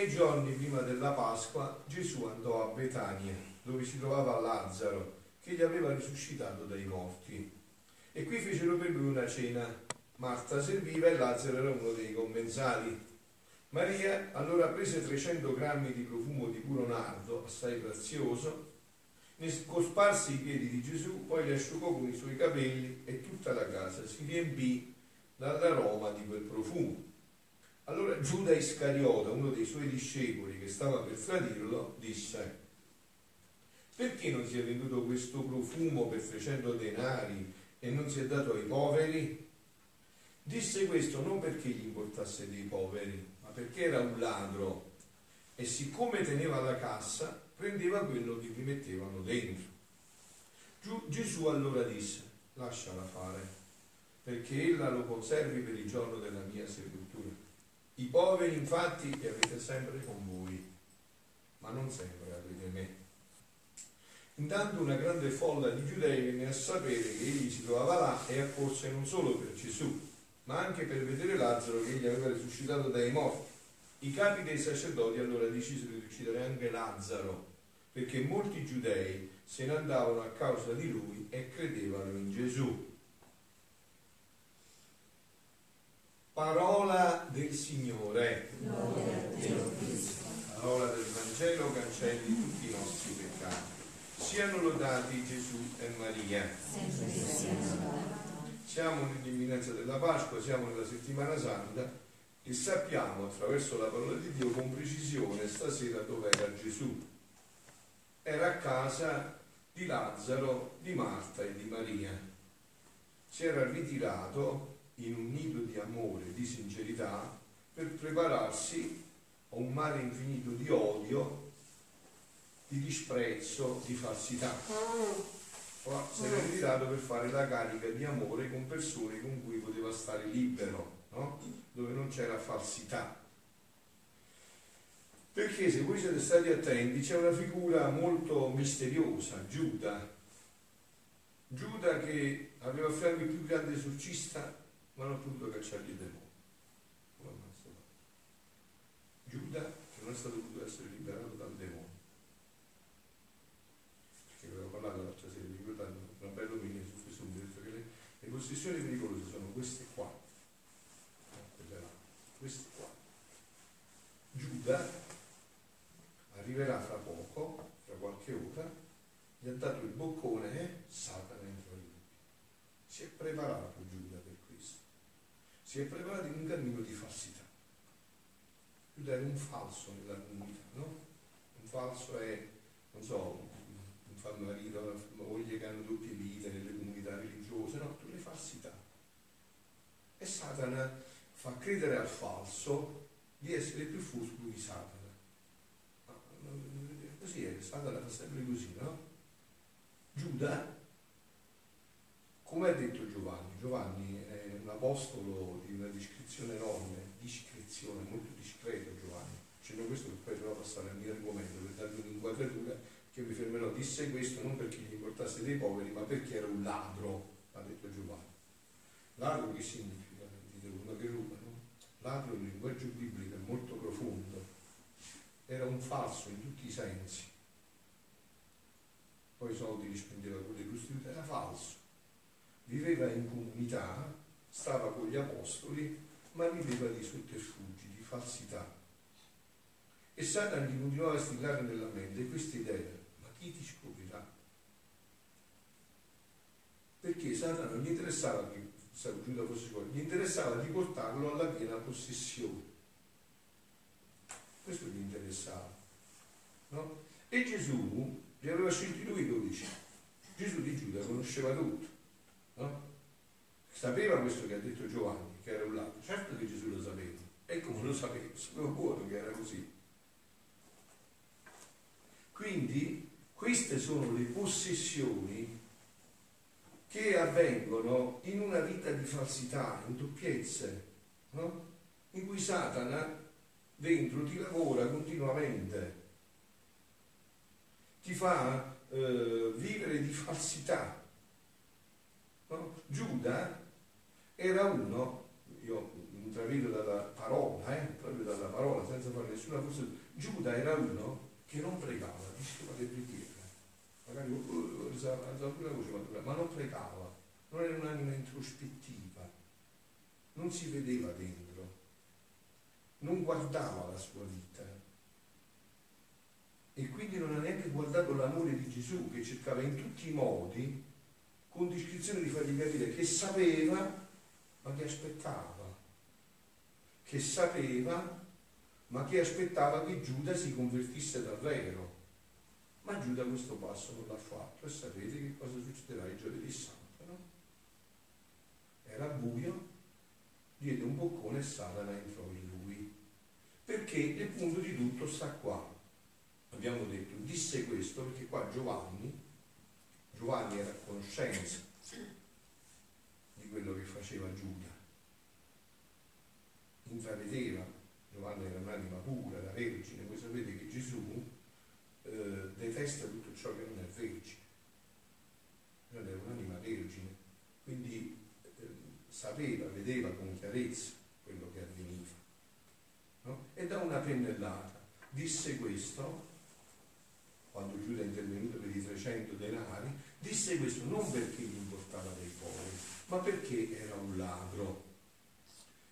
Sei giorni prima della Pasqua Gesù andò a Betania, dove si trovava Lazzaro, che gli aveva risuscitato dai morti. E qui fecero per lui una cena. Marta serviva e Lazzaro era uno dei commensali. Maria allora prese 300 grammi di profumo di puro nardo, assai prezioso, ne cosparse i piedi di Gesù, poi li asciugò con i suoi capelli e tutta la casa si riempì dall'aroma di quel profumo. Allora Giuda Iscariota, uno dei suoi discepoli che stava per tradirlo, disse perché non si è venduto questo profumo per 300 denari e non si è dato ai poveri? Disse questo non perché gli importasse dei poveri, ma perché era un ladro e siccome teneva la cassa prendeva quello che gli mettevano dentro. Gesù allora disse, lasciala fare, perché ella lo conservi per il giorno della mia sepoltura. I poveri infatti li avete sempre con voi, ma non sempre avete me. Intanto una grande folla di giudei venne a sapere che egli si trovava là e accorse non solo per Gesù, ma anche per vedere Lazzaro che egli aveva risuscitato dai morti. I capi dei sacerdoti allora decisero di uccidere anche Lazzaro perché molti giudei se ne andavano a causa di lui e credevano in Gesù. Parola del Signore. Parola del Vangelo cancelli tutti i nostri peccati. Siano lodati Gesù e Maria. Siamo nell'imminenza della Pasqua, siamo nella settimana santa e sappiamo attraverso la parola di Dio con precisione stasera dove era Gesù era a casa di Lazzaro, di Marta e di Maria. Si era ritirato in un nido di amore, di sincerità, per prepararsi a un mare infinito di odio, di disprezzo, di falsità. Si era ritirato per fare la carica di amore con persone con cui poteva stare libero, no? dove non c'era falsità. Perché se voi siete stati attenti c'è una figura molto misteriosa, Giuda. Giuda che aveva a fianco il più grande esorcista ma non ha potuto cacciargli il demone. Giuda che non è stato potuto essere liberato dal demone. Perché avevo parlato l'altra sera, vi ricordate, una bella opinione su questo detto che le, le possessioni pericolose sono queste qua. Queste qua. Giuda arriverà fra poco, fra qualche ora, gli ha dato il boccone e Satana entra in. Si è preparato Giuda. Si è preparato in un cammino di falsità. È un falso nella comunità, no? Un falso è, non so, un marito, una moglie che hanno doppie vite nelle comunità religiose, no? Tutte le falsità. E Satana fa credere al falso di essere più furbo di Satana così è, Satana fa sempre così, no? Giuda, come ha detto Giovanni, Giovanni è un apostolo di una descrizione enorme, discrezione, molto discreto Giovanni. Dicendo questo per poi però passare al mio argomento, per darvi un'inquadratura che mi fermerò. Disse questo non perché gli importasse dei poveri, ma perché era un ladro, ha detto Giovanni. Ladro che significa? Dite uno che ruba, no? Ladro nel linguaggio biblico è molto profondo era un falso in tutti i sensi. Poi i soldi li spendeva con le prostitute, era falso. Viveva in comunità, stava con gli apostoli, ma viveva di sotterfugi, di falsità. E Satana gli continuava a stillare nella mente questa idea, ma chi ti scoprirà? Perché Satana non gli interessava che Giuda fosse fuori, gli interessava di portarlo alla piena possessione questo gli interessava. No? E Gesù li aveva scelti lui i dodici. Gesù di Giuda conosceva tutto. No? Sapeva questo che ha detto Giovanni, che era un lato. Certo che Gesù lo sapeva. E come lo sapeva? Sapeva buono che era così. Quindi queste sono le possessioni che avvengono in una vita di falsità, in doppiezze, no? in cui Satana dentro ti lavora continuamente, ti fa eh, vivere di falsità. No? Giuda era uno, io intravedo dalla parola, eh, proprio dalla parola, senza fare nessuna forza, Giuda era uno che non pregava, diceva le preghiere. Magari uh, alzava pure la voce, ma non pregava, non era un'anima introspettiva, non si vedeva dentro, non guardava la sua vita. E quindi non ha neanche guardato l'amore di Gesù che cercava in tutti i modi, con descrizione di fargli capire che sapeva ma che aspettava, che sapeva, ma che aspettava che Giuda si convertisse davvero. Ma Giuda questo passo non l'ha fatto e sapete che cosa succederà il giovedì santo, no? Era buio, diede un boccone e Satana entrò in lui. Perché il punto di tutto sta qua. Abbiamo detto, disse questo perché qua Giovanni, Giovanni era a conoscenza quello che faceva Giuda. Intravedeva, Giovanni era un'anima pura, la vergine, voi sapete che Gesù eh, detesta tutto ciò che non è vergine. Non era un'anima vergine, quindi eh, sapeva, vedeva con chiarezza quello che avveniva. No? E da una pennellata disse questo, quando Giuda è intervenuto per i 300 denari, disse questo non perché gli importava dei poveri, ma perché era un ladro.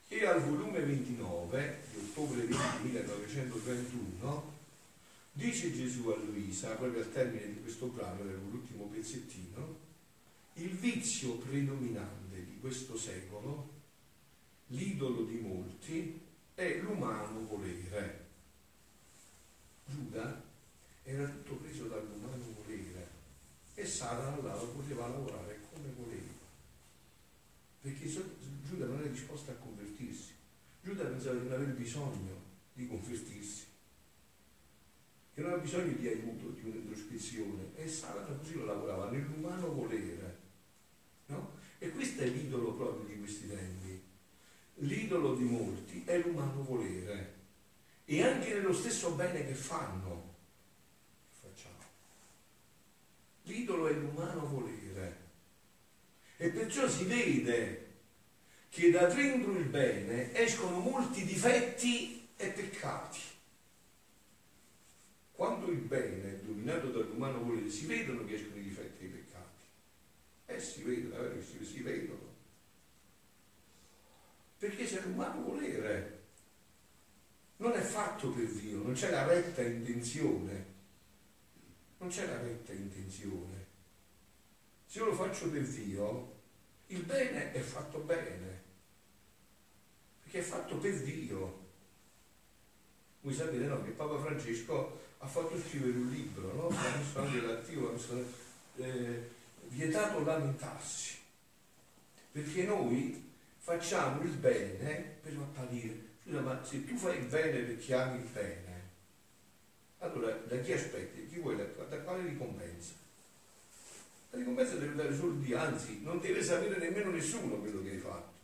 E al volume 29 di ottobre 20 1931 dice Gesù a Luisa, proprio al termine di questo brano, era l'ultimo pezzettino, il vizio predominante di questo secolo, l'idolo di molti, è l'umano volere. Giuda era tutto preso dall'umano volere e Satana allora poteva lavorare come voleva perché Giuda non è disposta a convertirsi. Giuda pensava di non avere bisogno di convertirsi, che non ha bisogno di aiuto, di un'introspezione. E Satana così lo lavorava nell'umano volere. No? E questo è l'idolo proprio di questi tempi. L'idolo di molti è l'umano volere. E anche nello stesso bene che fanno, facciamo. L'idolo è l'umano volere. E perciò si vede che da dentro il bene escono molti difetti e peccati. Quando il bene è dominato dall'umano volere, si vedono che escono i difetti e i peccati. Eh, si vedono, eh, si, si vedono. Perché c'è l'umano volere. Non è fatto per Dio, non c'è la retta intenzione. Non c'è la retta intenzione. Se io lo faccio per Dio, il bene è fatto bene, perché è fatto per Dio. Voi sapete no, che Papa Francesco ha fatto scrivere un libro, no? anche l'attivo, eh, vietato lamentarsi, perché noi facciamo il bene per apparire. Scusa, ma se tu fai il bene perché ami il bene, allora da chi aspetti? Chi vuoi da, quale ricompensa? La ricompensa deve dare solo Dio, anzi non deve sapere nemmeno nessuno quello che hai fatto.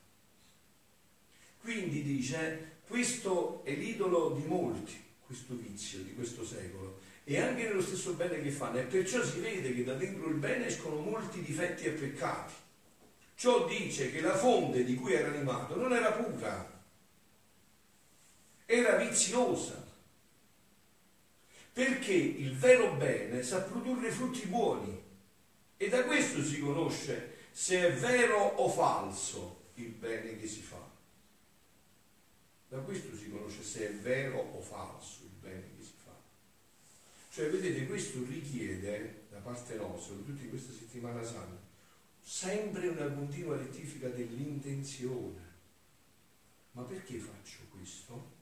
Quindi dice, questo è l'idolo di molti, questo vizio di questo secolo, e anche nello stesso bene che fanno, e perciò si vede che da dentro il bene escono molti difetti e peccati. Ciò dice che la fonte di cui era animato non era pura, era viziosa, perché il vero bene sa produrre frutti buoni e da questo si conosce se è vero o falso il bene che si fa. Da questo si conosce se è vero o falso il bene che si fa. Cioè, vedete, questo richiede da parte nostra, tutti questa settimana santa, sempre una continua rettifica dell'intenzione. Ma perché faccio questo?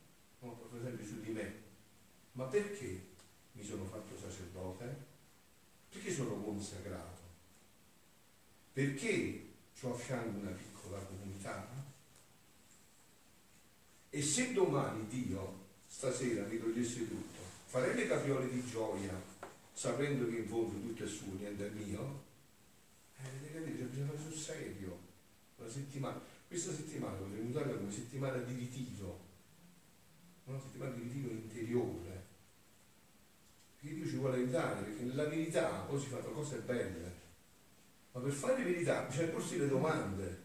No, per esempio su di me. Ma perché mi sono fatto sacerdote? Perché sono consacrato? Perché ho a fianco una piccola comunità? E se domani Dio stasera mi togliesse tutto, farei le capriole di gioia sapendo che in fondo tutto è suo, niente è mio? Eh, avete capito? Bisogna fare sul serio. Una settimana. Questa settimana potremmo usarla come settimana di ritiro, una settimana di ritiro interiore. Perché Dio ci vuole aiutare, perché nella verità poi si fanno cose belle. Ma per fare verità bisogna porsi le domande,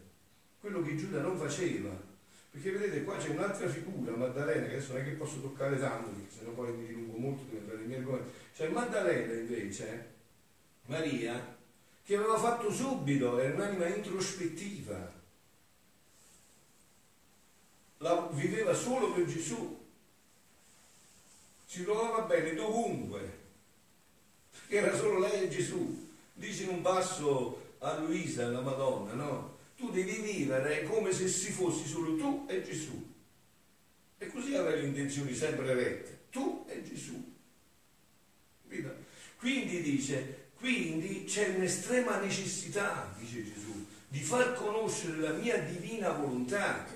quello che Giuda non faceva. Perché vedete qua c'è un'altra figura, Maddalena, che adesso non è che posso toccare tanto, perché sennò poi mi dilungo molto, devo entrare nei miei argomenti. C'è Maddalena invece, Maria, che aveva fatto subito, era un'anima introspettiva. La, viveva solo per Gesù. Si trovava bene dovunque, era solo lei e Gesù. Dice in un passo a Luisa, la Madonna, no? Tu devi vivere come se si fossi solo tu e Gesù. E così avrai le intenzioni sempre rette. Tu e Gesù. Quindi dice, quindi c'è un'estrema necessità, dice Gesù, di far conoscere la mia divina volontà.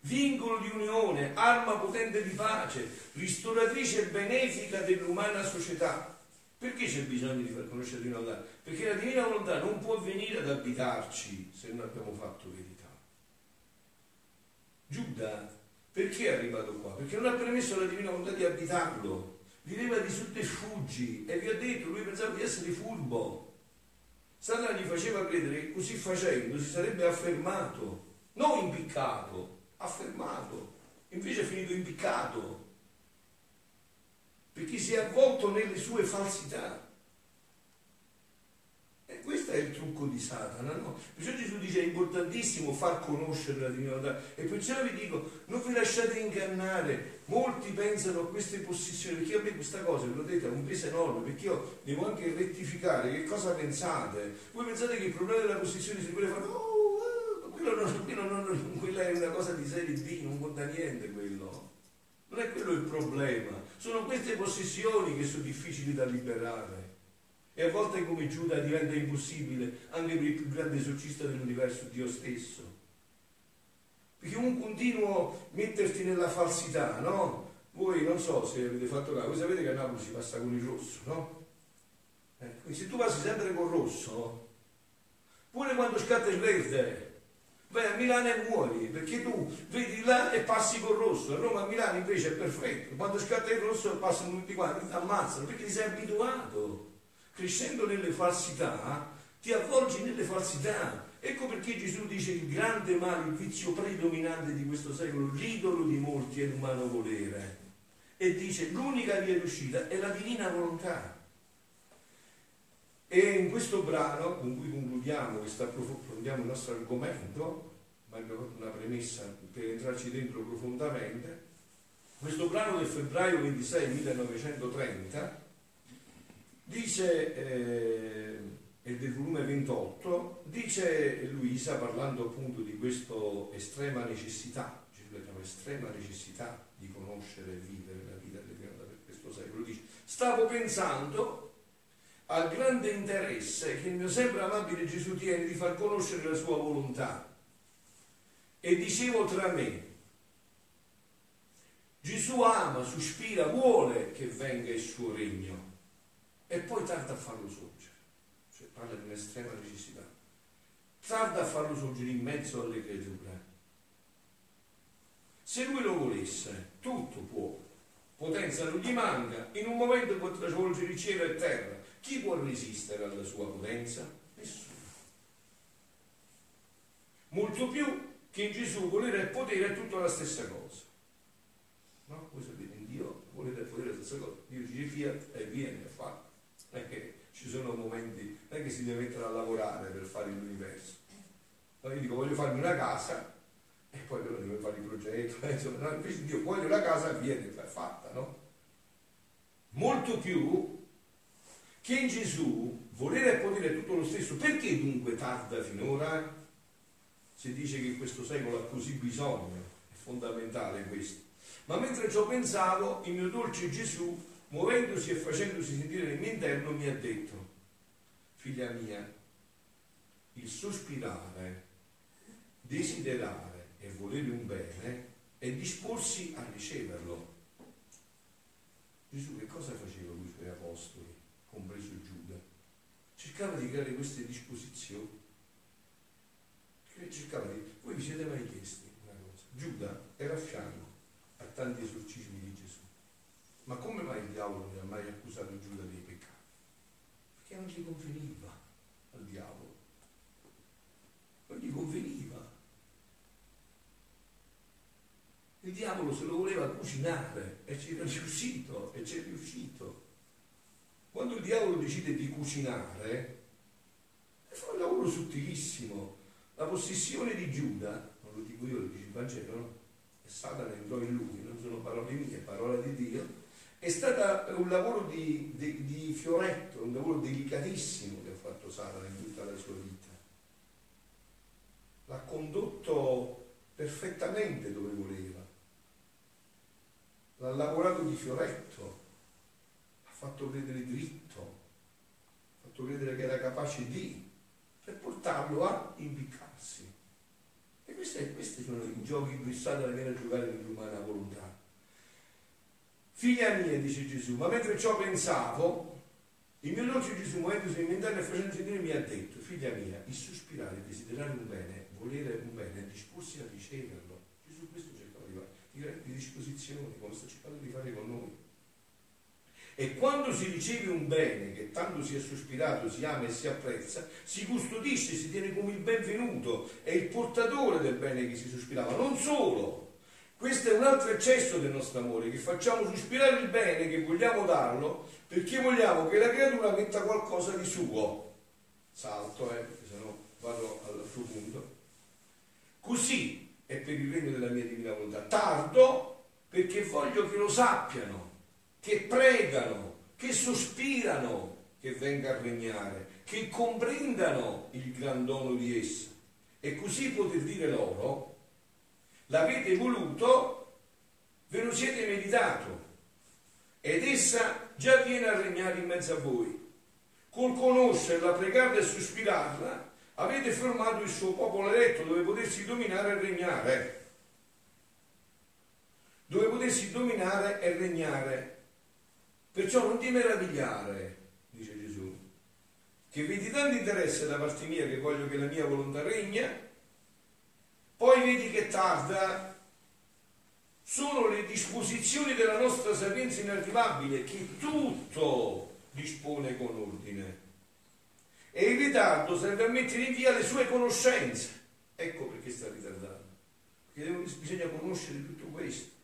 Vincolo di unione, arma potente di pace, ristoratrice benefica dell'umana società. Perché c'è bisogno di far conoscere la divina volontà? Perché la divina volontà non può venire ad abitarci se non abbiamo fatto verità. Giuda, perché è arrivato qua? Perché non ha permesso alla divina volontà di abitarlo viveva di sotterfugi e vi ho detto, lui pensava di essere furbo. Satana gli faceva credere che così facendo si sarebbe affermato, non impiccato, affermato. Invece è finito impiccato, perché si è avvolto nelle sue falsità. E questo è il trucco di Satana, no? Perciò Gesù dice è importantissimo far conoscere la divinità. E perciò vi dico, non vi lasciate ingannare, Molti pensano a queste possessioni, perché a me questa cosa, ve lo detto, è un peso enorme, perché io devo anche rettificare che cosa pensate. Voi pensate che il problema della possessione si vuole fare, oh, quello non, quello non, quella è una cosa di serie B, non conta niente quello. Non è quello il problema, sono queste possessioni che sono difficili da liberare. E a volte come Giuda diventa impossibile anche per il più grande esorcista dell'universo, Dio stesso. Perché un continuo metterti nella falsità, no? Voi non so se avete fatto caso, voi sapete che a Napoli si passa con il rosso, no? Eh, se tu passi sempre col rosso, pure quando scatta il verde, vai a Milano e muori, perché tu vedi là e passi col rosso, a Roma a Milano invece è perfetto, quando scatta il rosso passano tutti quanti, ti ammazzano, perché ti sei abituato. Crescendo nelle falsità, ti avvolgi nelle falsità, Ecco perché Gesù dice il grande male, il vizio predominante di questo secolo, l'idolo di molti è l'umano volere. E dice l'unica via d'uscita è la divina volontà. E in questo brano, con cui concludiamo, che sta approfondiamo il nostro argomento, ma fatto una premessa per entrarci dentro profondamente, questo brano del febbraio 26 1930 dice... Eh, e del volume 28, dice Luisa, parlando appunto di questa estrema necessità, estrema necessità di conoscere e vivere la vita questo secolo, dice, stavo pensando al grande interesse che il mio sempre amabile Gesù tiene di far conoscere la sua volontà. E dicevo tra me, Gesù ama, sospira, vuole che venga il suo regno e poi tarda a farlo solo parla di un'estrema necessità. Tarda a farlo sorgere in mezzo alle creature. Se lui lo volesse, tutto può. Potenza non gli manca, in un momento può travolgere il cielo e terra. Chi può resistere alla sua potenza? Nessuno. Molto più che in Gesù volere e potere è tutta la stessa cosa. No? Voi sapete, in Dio volere e potere è la stessa cosa. Dio dice fiat e viene a fare. Non è che ci sono momenti non è che si deve mettere a lavorare per fare l'universo. No, io dico voglio farmi una casa e poi però devo fare il progetto, eh, insomma, invece Dio voglio una casa viene fatta, no? Molto più che in Gesù volere e potere è tutto lo stesso, perché dunque tarda finora? Si dice che questo secolo ha così bisogno, è fondamentale questo. Ma mentre ciò pensavo, il mio dolce Gesù, muovendosi e facendosi sentire nel mio interno, mi ha detto, figlia mia, il sospirare, desiderare e volere un bene è disporsi a riceverlo. Gesù che cosa faceva con i apostoli, compreso Giuda? Cercava di creare queste disposizioni. Cercava di... Voi vi siete mai chiesti una cosa? Giuda era a fianco a tanti esorcismi di Gesù. Ma come mai il diavolo non ha mai accusato Giuda dei peccati? Perché non gli conveniva al diavolo. Non gli conveniva. Il diavolo se lo voleva cucinare e ci è riuscito, e ci è riuscito. Quando il diavolo decide di cucinare, fa un lavoro sottilissimo. La possessione di Giuda, non lo dico io, lo dice il Vangelo, no? E Satana entrò in lui, non sono parole mie, parole di Dio, è stato un lavoro di, di, di fioretto, un lavoro delicatissimo che ha fatto Satana in tutta la sua vita. L'ha condotto perfettamente dove voleva. L'ha lavorato di fioretto, fatto credere dritto, fatto credere che era capace di, per portarlo a impiccarsi. E questi, questi sono i giochi che Satana viene a giocare nell'umana volontà. Figlia mia, dice Gesù, ma mentre ciò pensavo, il mio dolce Gesù, muovendosi inventando e facendo sentire, mi ha detto, figlia mia, il sospirare, desiderare un bene, volere un bene, disporsi a riceverlo. Gesù questo cercava di fare, di, di disposizione, come sta cercando di fare con noi. E quando si riceve un bene che tanto si è sospirato, si ama e si apprezza, si custodisce, si tiene come il benvenuto, è il portatore del bene che si sospirava, non solo, questo è un altro eccesso del nostro amore, che facciamo sospirare il bene, che vogliamo darlo, perché vogliamo che la creatura metta qualcosa di suo. Salto, eh, perché sennò vado all'altro punto. Così è per il regno della mia divina volontà. Tardo perché voglio che lo sappiano, che pregano, che sospirano che venga a regnare, che comprendano il gran dono di essa. E così poter dire loro, l'avete voluto, ve lo siete meritato ed essa già viene a regnare in mezzo a voi. Col conoscerla, pregarla e sospirarla, avete formato il suo popolo eletto dove potersi dominare e regnare. Dove potersi dominare e regnare. Perciò non ti meravigliare, dice Gesù, che vedi tanto interesse da parte mia che voglio che la mia volontà regna poi vedi che tarda, sono le disposizioni della nostra sapienza inarrivabile che tutto dispone con ordine. E il ritardo serve a mettere in via le sue conoscenze. Ecco perché sta ritardando. Perché bisogna conoscere tutto questo.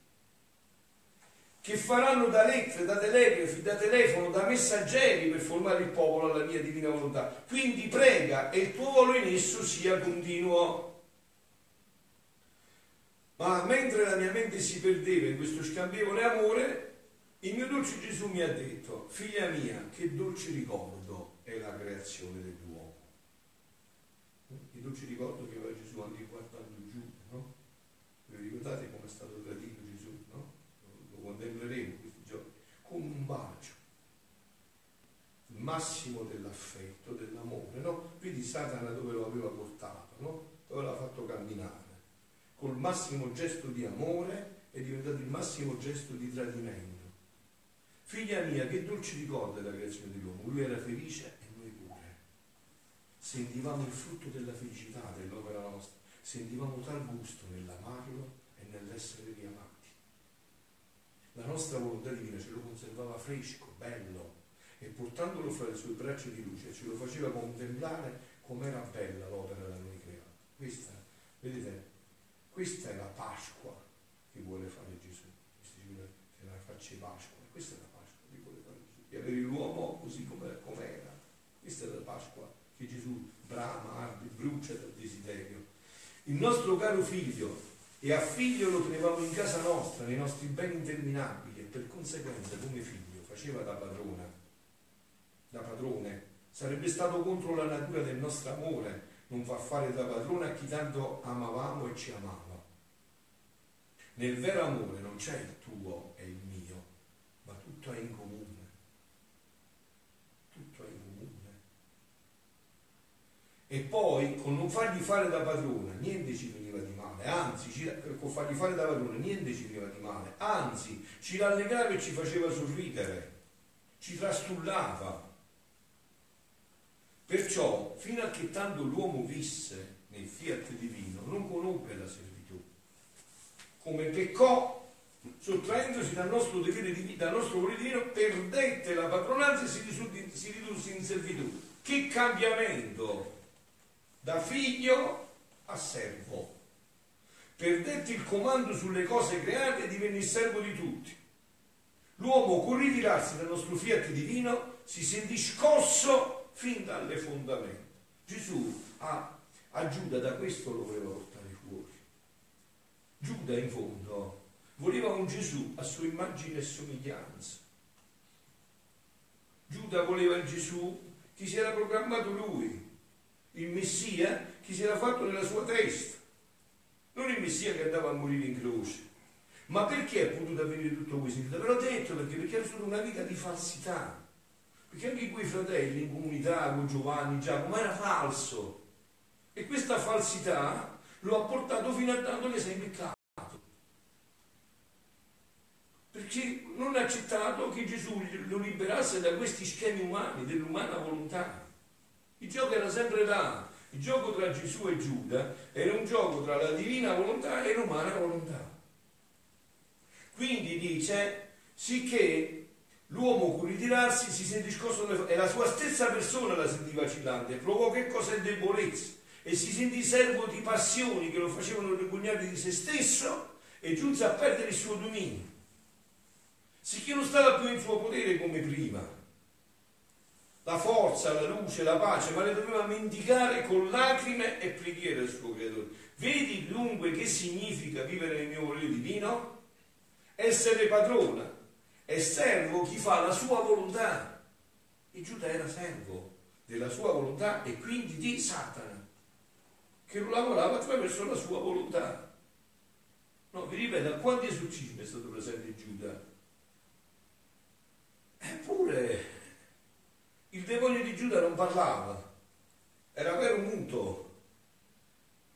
Che faranno da lettere, da telegrafi, da telefono, da messaggeri per formare il popolo alla mia divina volontà. Quindi prega e il tuo volo in esso sia continuo. Ma mentre la mia mente si perdeva in questo scambievole amore, il mio dolce Gesù mi ha detto, figlia mia, che dolce ricordo è la creazione dell'uomo. Il dolce ricordo che aveva Gesù anche guardando giù, no? Vi ricordate come è stato tradito Gesù, no? Lo contempleremo questi giorni, con un bacio. Il massimo dell'affetto, dell'amore, no? Vedi Satana dove lo aveva portato, no? Dove l'ha fatto camminare col massimo gesto di amore è diventato il massimo gesto di tradimento. Figlia mia, che dolce ricordo della creazione dell'uomo. Lui era felice e noi pure. Sentivamo il frutto della felicità dell'opera nostra, sentivamo tal gusto nell'amarlo e nell'essere riamati. La nostra volontà divina ce lo conservava fresco, bello, e portandolo fra le sue braccia di luce ce lo faceva contemplare com'era bella l'opera noi creata. Questa, vedete, questa è la Pasqua che vuole fare Gesù. Che la faccia Pasqua. Questa è la Pasqua che vuole fare Gesù. Di avere l'uomo così com'era. Questa è la Pasqua che Gesù brama, arde, brucia dal desiderio. Il nostro caro figlio, e a figlio lo tenevamo in casa nostra, nei nostri beni interminabili, e per conseguenza, come figlio, faceva da padrona, da padrone. Sarebbe stato contro la natura del nostro amore non far fare da padrone a chi tanto amavamo e ci amava. Nel vero amore non c'è il tuo e il mio, ma tutto è in comune. Tutto è in comune. E poi con non fargli fare da padrone niente ci veniva di male, anzi ci, con fargli fare da padrone niente ci veniva di male, anzi ci rallegrava e ci faceva sorridere, ci trastullava Perciò, fino a che tanto l'uomo visse nel fiat divino, non conobbe la servitù. Come peccò, sottraendosi dal nostro dovere di dal nostro volere divino, perdette la padronanza e si, si ridusse in servitù. Che cambiamento da figlio a servo. Perdette il comando sulle cose create e divenne il servo di tutti. L'uomo, con ritirarsi dal nostro fiat divino, si sentì scosso fin dalle fondamenta. Gesù a, a Giuda da questo lo voleva portare fuori. Giuda in fondo voleva un Gesù a sua immagine e somiglianza. Giuda voleva il Gesù che si era programmato lui, il Messia che si era fatto nella sua testa, non il Messia che andava a morire in croce. Ma perché è potuto avvenire tutto questo? Ve l'ho detto perché, perché era stata una vita di falsità. Perché anche quei fratelli in comunità con Giovanni, Giacomo, era falso. E questa falsità lo ha portato fino a dandogli sei peccato. Perché non ha accettato che Gesù lo liberasse da questi schemi umani, dell'umana volontà. Il gioco era sempre là. Il gioco tra Gesù e Giuda era un gioco tra la divina volontà e l'umana volontà. Quindi dice, sicché l'uomo con ritirarsi si sentì scosso e la sua stessa persona la sentì vacillante, provò che cosa è debolezza e si sentì servo di passioni che lo facevano vergognare di se stesso e giunse a perdere il suo dominio. Sicché non stava più in suo potere come prima. La forza, la luce, la pace, ma le doveva mendicare con lacrime e preghiere al suo creatore. Vedi dunque che significa vivere nel mio volere divino? essere padrona e servo chi fa la sua volontà. E Giuda era servo della sua volontà e quindi di Satana, che lo lavorava attraverso la sua volontà. No, vi ripeto, a quanti esorcismi è stato presente Giuda? Eppure il demonio di Giuda non parlava, era vero muto,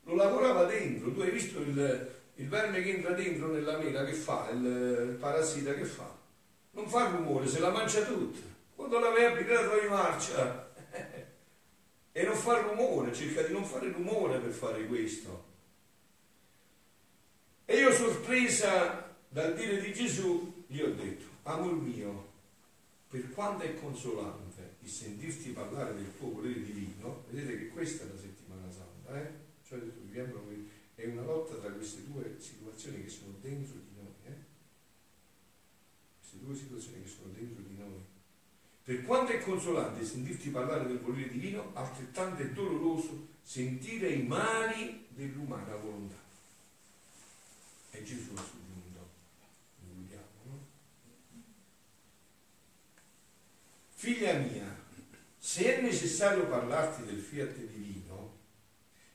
lo lavorava dentro. Tu hai visto il, il verme che entra dentro nella mela che fa, il, il parassita che fa? Non fa rumore, se la mangia tutta. Quando la vai a pigliare trovi marcia. e non fa rumore, cerca di non fare rumore per fare questo. E io sorpresa dal dire di Gesù, gli ho detto, amor mio, per quanto è consolante il sentirti parlare del tuo volere divino, vedete che questa è la settimana santa, eh? Cioè, è una lotta tra queste due situazioni che sono dentro di? Queste due situazioni che sono dentro di noi. Per quanto è consolante sentirti parlare del volere divino, altrettanto è doloroso sentire i mali dell'umana volontà. E Gesù ha soggiunto. Vogliamo, no? Figlia mia, se è necessario parlarti del fiat divino,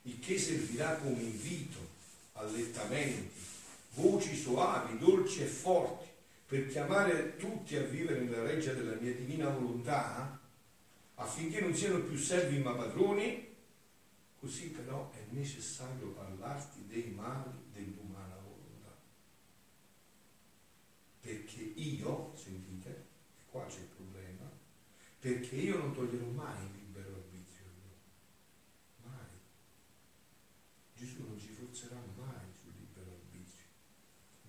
il che servirà come invito, allettamenti, voci soavi, dolci e forti, per chiamare tutti a vivere nella reggia della mia divina volontà, affinché non siano più servi ma padroni, così però è necessario parlarti dei mali dell'umana volontà. Perché io, sentite, qua c'è il problema, perché io non toglierò mai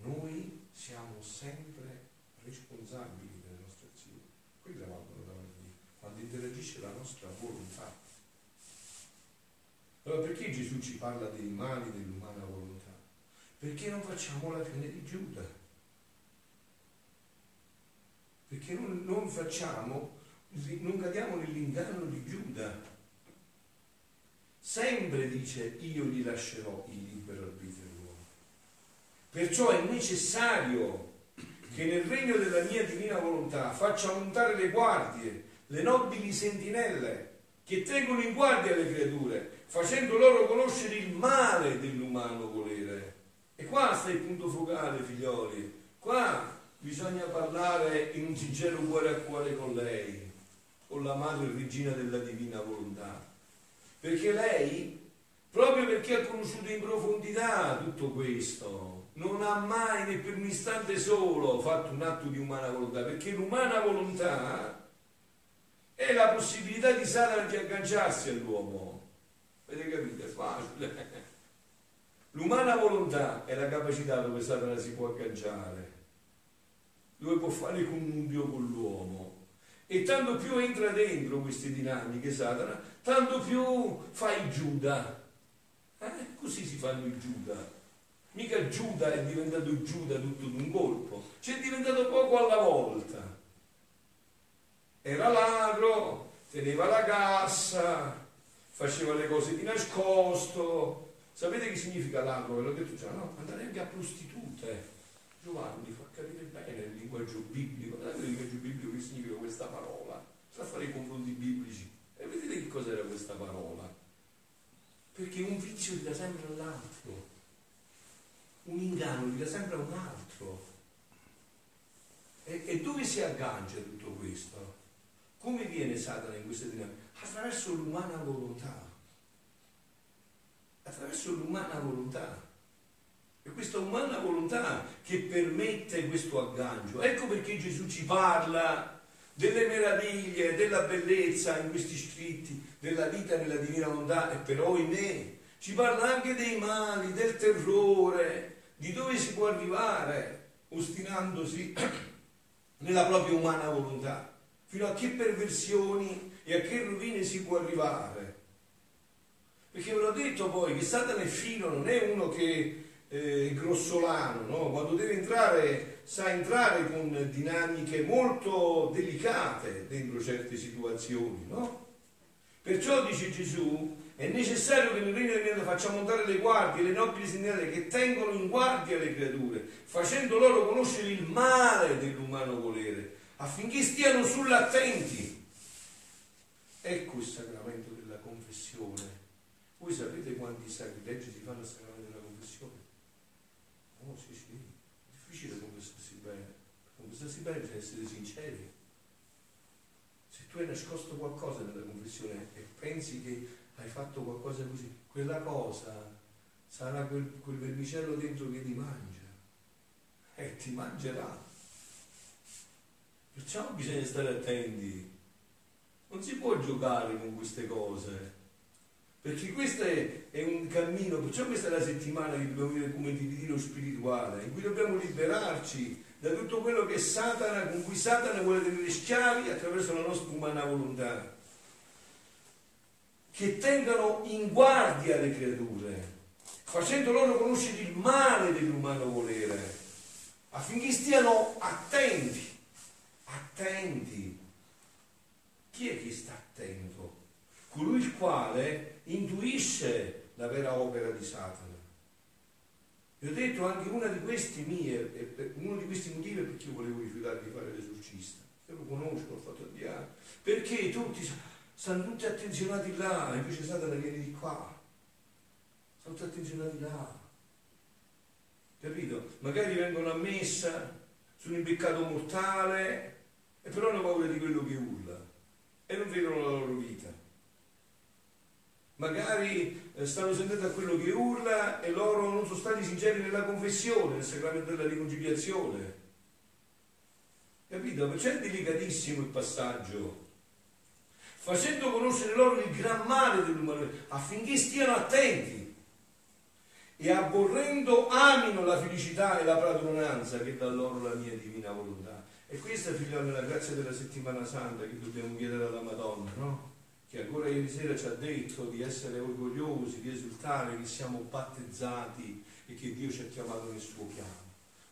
Noi siamo sempre responsabili delle nostre azioni. Quella valgono davanti a Dio, quando interagisce la nostra volontà. Allora perché Gesù ci parla dei mali dell'umana volontà? Perché non facciamo la fine di Giuda? Perché non, non facciamo, non cadiamo nell'inganno di Giuda. Sempre dice io gli lascerò il libero arbitrio Perciò è necessario che nel regno della mia divina volontà faccia montare le guardie, le nobili sentinelle, che tengono in guardia le creature, facendo loro conoscere il male dell'umano volere. E qua sta il punto focale, figlioli. Qua bisogna parlare in un sincero cuore a cuore con lei, con la madre regina della divina volontà. Perché lei, proprio perché ha conosciuto in profondità tutto questo, non ha mai né per un istante solo fatto un atto di umana volontà, perché l'umana volontà è la possibilità di Satana di agganciarsi all'uomo. Avete capito? È facile. L'umana volontà è la capacità dove Satana si può agganciare. dove può fare connubio con l'uomo. E tanto più entra dentro queste dinamiche Satana, tanto più fai Giuda. Eh? Così si fanno i Giuda. Mica Giuda è diventato Giuda tutto d'un colpo, c'è diventato poco alla volta. Era ladro, teneva la cassa, faceva le cose di nascosto. Sapete che significa ladro? Ve l'ho detto già, no? Andare anche a prostitute. Giovanni fa capire bene il linguaggio biblico. Guardate il linguaggio biblico che significa questa parola. Sta a fare i confronti biblici. E vedete che cos'era questa parola? Perché un vizio ti dà sempre all'altro. Un inganno dà sempre un altro. E, e dove si aggancia tutto questo? Come viene Satana in queste dinamiche? Attraverso l'umana volontà. Attraverso l'umana volontà. È questa umana volontà che permette questo aggancio. Ecco perché Gesù ci parla delle meraviglie, della bellezza in questi scritti, della vita nella divina volontà e però in me. Ci parla anche dei mali, del terrore, di dove si può arrivare ostinandosi nella propria umana volontà fino a che perversioni e a che rovine si può arrivare. Perché ve l'ho detto poi che Satana è fino, non è uno che eh, è grossolano, no? quando deve entrare sa entrare con dinamiche molto delicate dentro certe situazioni. No? Perciò dice Gesù, è necessario che nel regno del cielo facciamo montare le guardie, le nobili segnali che tengono in guardia le creature, facendo loro conoscere il male dell'umano volere affinché stiano sull'attenti. Ecco il sacramento della confessione. Voi sapete quanti sacrilegi si fanno al sacramento della confessione? Oh sì, sì, è difficile confessarsi bene. Confessarsi bene bisogna essere sinceri. Se tu hai nascosto qualcosa nella confessione e pensi che hai fatto qualcosa così, quella cosa sarà quel, quel vermicello dentro che ti mangia e ti mangerà. Perciò bisogna stare attenti. Non si può giocare con queste cose. Perché questo è, è, un cammino, perciò questa è la settimana che dobbiamo vivere come di ritiro spirituale, in cui dobbiamo liberarci da tutto quello che Satana, con cui Satana vuole tenere schiavi attraverso la nostra umana volontà. Che tengano in guardia le creature, facendo loro conoscere il male dell'umano volere, affinché stiano attenti attenti. Chi è che sta attento? Colui il quale intuisce la vera opera di Satana. Vi ho detto anche una di questi mie, uno di questi motivi perché io volevo rifiutare di fare l'esorcista. Io lo conosco, l'ho fatto avviare. Perché tutti stanno tutti attenzionati là, invece Satana viene di qua. Stanno tutti attenzionati là. Capito? Magari vengono a messa, sono in peccato mortale, e però hanno paura di quello che urla e non vedono la loro vita. Magari eh, stanno sentendo a quello che urla e loro non sono stati sinceri nella confessione, nel sacramento della riconciliazione. Capito? Perciò è delicatissimo il passaggio. Facendo conoscere loro il gran male dell'umanità affinché stiano attenti e aborrendo amino la felicità e la padronanza che dà loro la mia divina volontà. E questa, figlioli, è la grazia della settimana santa che dobbiamo chiedere alla Madonna, no? Che ancora ieri sera ci ha detto di essere orgogliosi, di esultare che siamo battezzati e che Dio ci ha chiamato nel suo piano.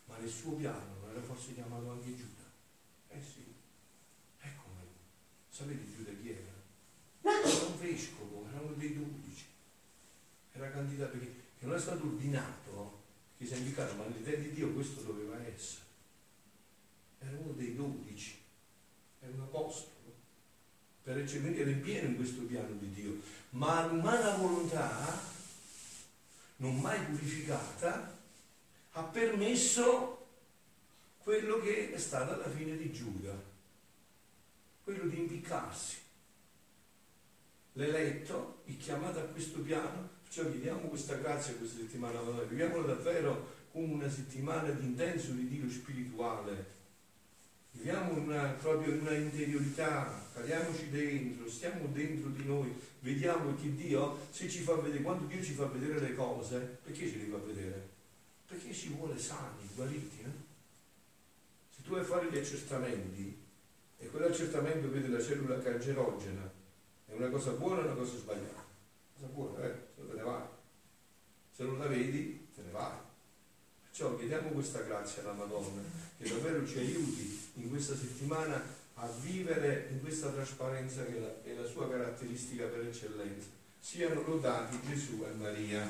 Ma nel suo piano non era forse chiamato anche Giuda? Eh sì, Sapete Giuda chi era? Era un vescovo, era uno dei dodici. Era candidato perché non è stato ordinato, che si è indicato, ma nell'idea di Dio questo doveva essere. Era uno dei dodici, era un apostolo, per eccellenza era in pieno in questo piano di Dio, ma l'umana volontà, non mai purificata, ha permesso quello che è stata la fine di Giuda, quello di impiccarsi. L'eletto, il chiamato a questo piano, perciò viviamo questa grazia questa settimana, viviamola davvero come una settimana di intenso ritiro spirituale, viviamo una, proprio una interiorità, cadiamoci dentro, stiamo dentro di noi, vediamo che Dio, se ci fa vedere, quando Dio ci fa vedere le cose, perché ce le fa vedere? Perché ci vuole sani, guariti. Eh? Se tu a fare gli accertamenti e quell'accertamento vede la cellula cancerogena, è una cosa buona o una cosa sbagliata? Cosa buona, eh? Se te ne vai. Se non la vedi, te ne vai. Perciò chiediamo questa grazia alla Madonna, che davvero ci aiuti in questa settimana a vivere in questa trasparenza che è la, sua caratteristica per eccellenza. Siano lodati Gesù e Maria.